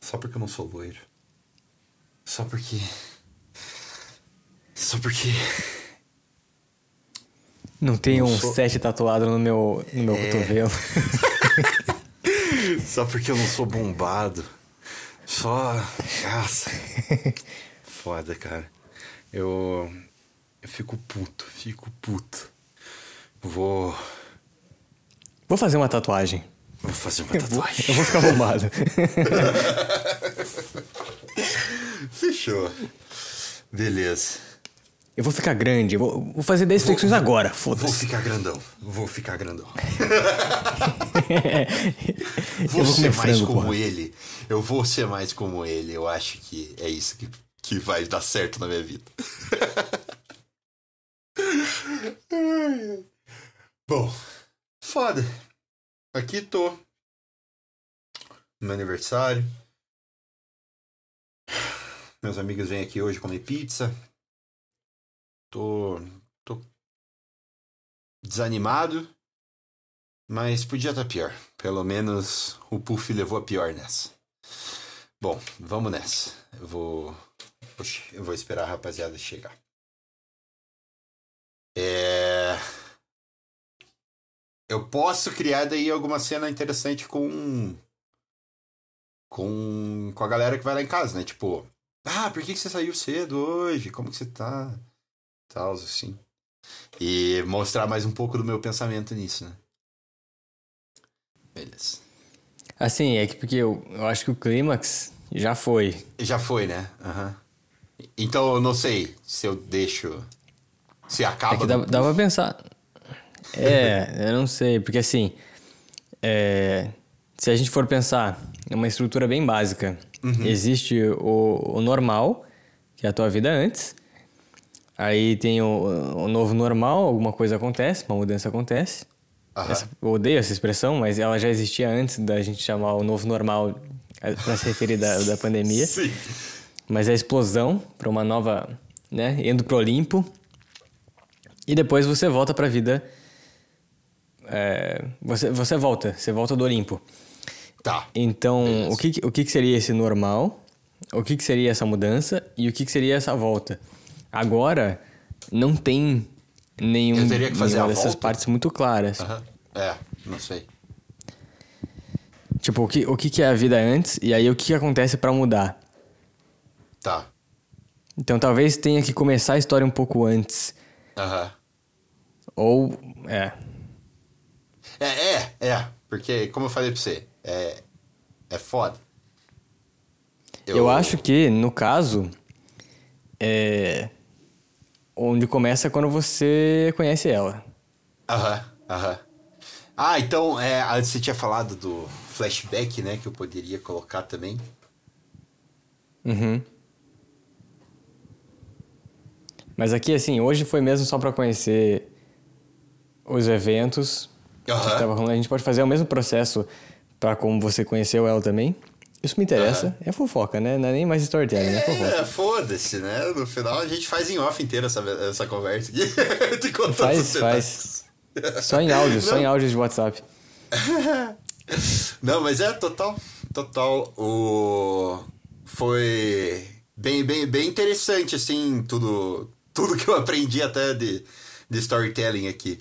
Só porque eu não sou loiro. Só porque. Só porque. Não tem Não um sou- sete tatuado no meu, no meu É. cotovelo. (laughs) (laughs) Só porque eu não sou bombado. Só. Nossa. Foda, cara. Eu. Eu fico puto, fico puto. Vou. Vou fazer uma tatuagem. Vou fazer uma (laughs) Eu vou, tatuagem. eu vou ficar bombado. Fechou. Beleza. Eu vou ficar grande. Vou, vou fazer 10 flexões agora. Vou Foda-se. ficar grandão. Vou ficar grandão. (laughs) Eu Vou vou ser mais frango, como porra. ele. Eu vou ser mais como ele. Eu acho que é isso que, que vai dar certo na minha vida. (laughs) Bom, foda. Aqui tô. Meu aniversário. Meus amigos vêm aqui hoje comer pizza. Tô. tô desanimado. Mas podia estar pior. Pelo menos o Puff levou a pior nessa. Bom, vamos nessa. Eu vou. Eu vou esperar a rapaziada chegar. É. Eu posso criar daí alguma cena interessante com. Com, com a galera que vai lá em casa, né? Tipo, ah, por que, que você saiu cedo hoje? Como que você tá? Tal, assim. E mostrar mais um pouco do meu pensamento nisso, né? Beleza. Assim, é que porque eu, eu acho que o clímax já foi. Já foi, né? Aham. Então eu não sei se eu deixo. Se acaba. É que dá, dá pra pensar. É, eu não sei, porque assim. é, se a gente for pensar em uma estrutura bem básica, Uhum. existe o, o normal, que é a tua vida antes. Aí tem o, o novo normal, alguma coisa acontece, uma mudança acontece. Essa- eu odeio essa expressão, mas ela já existia antes da gente chamar o novo normal eh, para se referir da, da pandemia. Sim. Mas é a explosão para uma nova, né, indo pro Olimpo. E depois você volta para a vida. é, você, você volta, você volta do Olimpo. Tá. Então, o que, que- o que, que seria esse normal? O que, que seria essa mudança? E o que, que seria essa volta? Agora, não tem nenhum, Eu teria que fazer nenhuma dessas volta? partes muito claras. Aham. É, não sei. Tipo, o que, o que, que é a vida antes e aí o que, que acontece para mudar? Tá. Então, talvez tenha que começar a história um pouco antes. Aham. Ou, é, É, é, é. Porque, como eu falei pra você, é. É foda. Eu... acho que, no caso, é. Onde começa quando você conhece ela. Aham, aham. Ah, então, é, você tinha falado do flashback, né? Que eu poderia colocar também. Uhum. Mas aqui, assim, hoje foi mesmo só pra conhecer os eventos que Aham. tava rolando. A gente pode fazer o mesmo processo pra como você conheceu ela também. Isso me interessa. É fofoca, né? Não é nem mais storytelling, né? É fofoca. É, foda-se, né? No final a gente faz em off inteira essa, essa conversa aqui. (laughs) Faz, detalhes. Só em áudio, só Não. em áudios de WhatsApp. (laughs) Não, mas é total, total. O foi bem, bem, bem interessante assim tudo, tudo que eu aprendi até de, de storytelling aqui.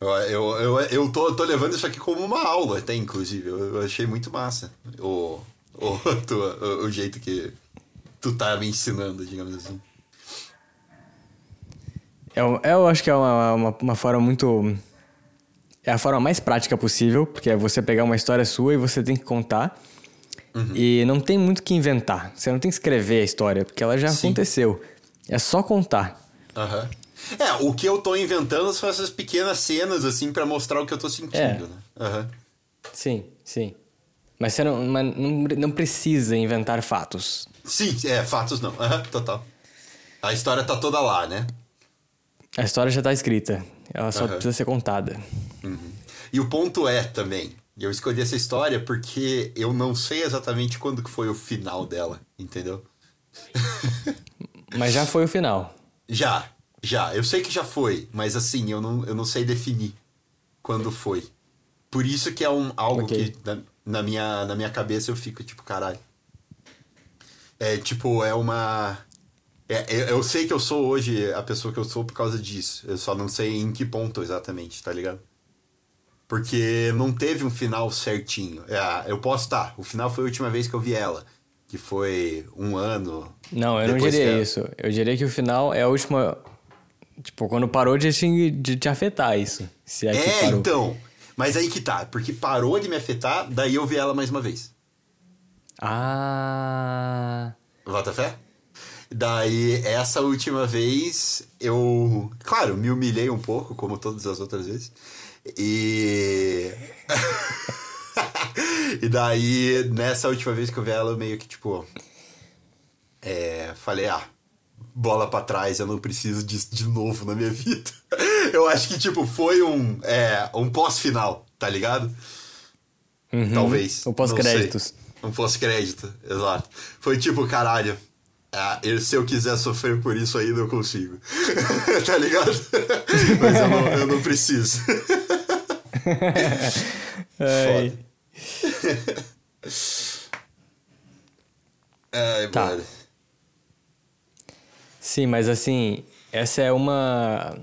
Eu, eu, eu, eu tô, tô levando isso aqui como uma aula, até inclusive. Eu, eu achei muito massa o, (laughs) o, tua- o, o jeito que tu tá me ensinando, digamos assim. Eu, eu acho que é uma, uma, uma forma muito. É a forma mais prática possível, porque é você pegar uma história sua e você tem que contar. Uhum. E não tem muito o que inventar. Você não tem que escrever a história, porque ela já Sim. aconteceu. É só contar. Aham. É, o que eu tô inventando são essas pequenas cenas, assim, pra mostrar o que eu tô sentindo, É. né? Aham. Sim, sim. Mas você não, mas não, não precisa inventar fatos. Sim, é, fatos não. (laughs) Aham, total. A história tá toda lá, né? A história já tá escrita. Ela só Aham. precisa ser contada. E o ponto é também, eu escolhi essa história porque eu não sei exatamente quando que foi o final dela, entendeu? Mas já foi o final. Já, já. Eu sei que já foi, mas assim, eu não, eu não sei definir quando foi. Por isso que é um, algo Ok. que na, minha, na minha cabeça eu fico tipo, caralho. É tipo, é uma. É, eu, eu sei que eu sou hoje a pessoa que eu sou por causa disso. Eu só não sei em que ponto exatamente, tá ligado? Porque não teve um final certinho. É, eu posso estar. o final foi a última vez que eu vi ela. Que foi um ano. Não, eu não diria isso. Eu diria que o final é a última. Tipo, quando parou de te, de te afetar isso. Se é, que É, então. Mas aí que tá, porque parou de me afetar, daí eu vi ela mais uma vez. Ah. Bota fé? Daí, essa última vez, eu. Claro, me humilhei um pouco, como todas as outras vezes. E. (laughs) e daí, nessa última vez que eu vi ela, eu meio que, tipo. É, falei, ah, bola pra trás, eu não preciso disso de novo na minha vida. (laughs) Eu acho que, tipo, foi um, é, um pós-final, tá ligado? Uhum. Talvez. O pós-créditos. Um pós-crédito, exato. Foi tipo, caralho. ah, se eu quiser sofrer por isso ainda, eu consigo. (laughs) tá ligado? (laughs) Mas eu não, eu não preciso. Ai. Ai, Tá. mano. Sim, mas assim, essa é uma.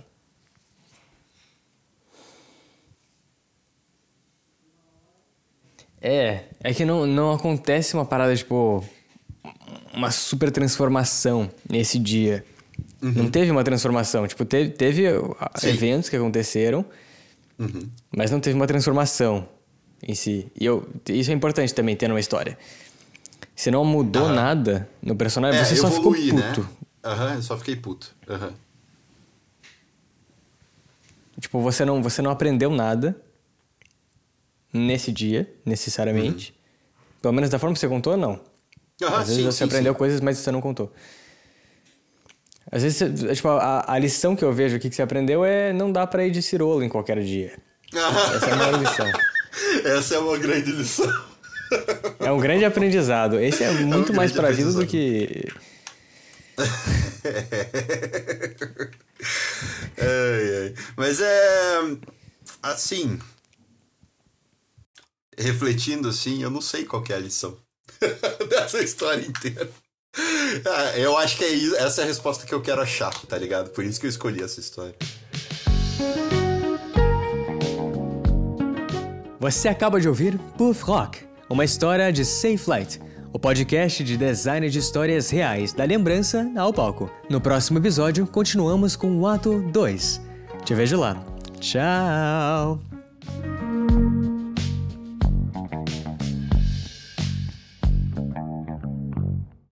É, é que não, não acontece uma parada, tipo, uma super transformação nesse dia. Não teve uma transformação. Tipo, teve, teve Sim. eventos que aconteceram, mas não teve uma transformação em si. E eu, isso é importante também ter numa história. Se não mudou nada no personagem, É, você só ficou evoluí, puto. né? Aham, eu só fiquei puto. Aham. Tipo, você não, você não aprendeu nada nesse dia, necessariamente. Pelo menos da forma que você contou, não. Aham, Às vezes sim, você sim, aprendeu sim. coisas, mas você não contou. Às vezes, você- tipo, a, a lição que eu vejo aqui que você aprendeu é não dá pra ir de cirolo em qualquer dia. Essa é a maior lição. (laughs) Essa é uma grande lição. É um grande aprendizado. Esse é muito mais grande pra vida do que... (laughs) ai, ai. Mas é. Assim. Refletindo assim, eu não sei qual é a lição (laughs) dessa história inteira. Ah, eu acho que é isso, essa é a resposta que eu quero achar, tá ligado? Por isso que eu escolhi essa história. Você acaba de ouvir Puff Rock, uma história de Safe Flight, o podcast de design de histórias reais da lembrança ao palco. No próximo episódio, continuamos com o ato 2. Te vejo lá. Tchau!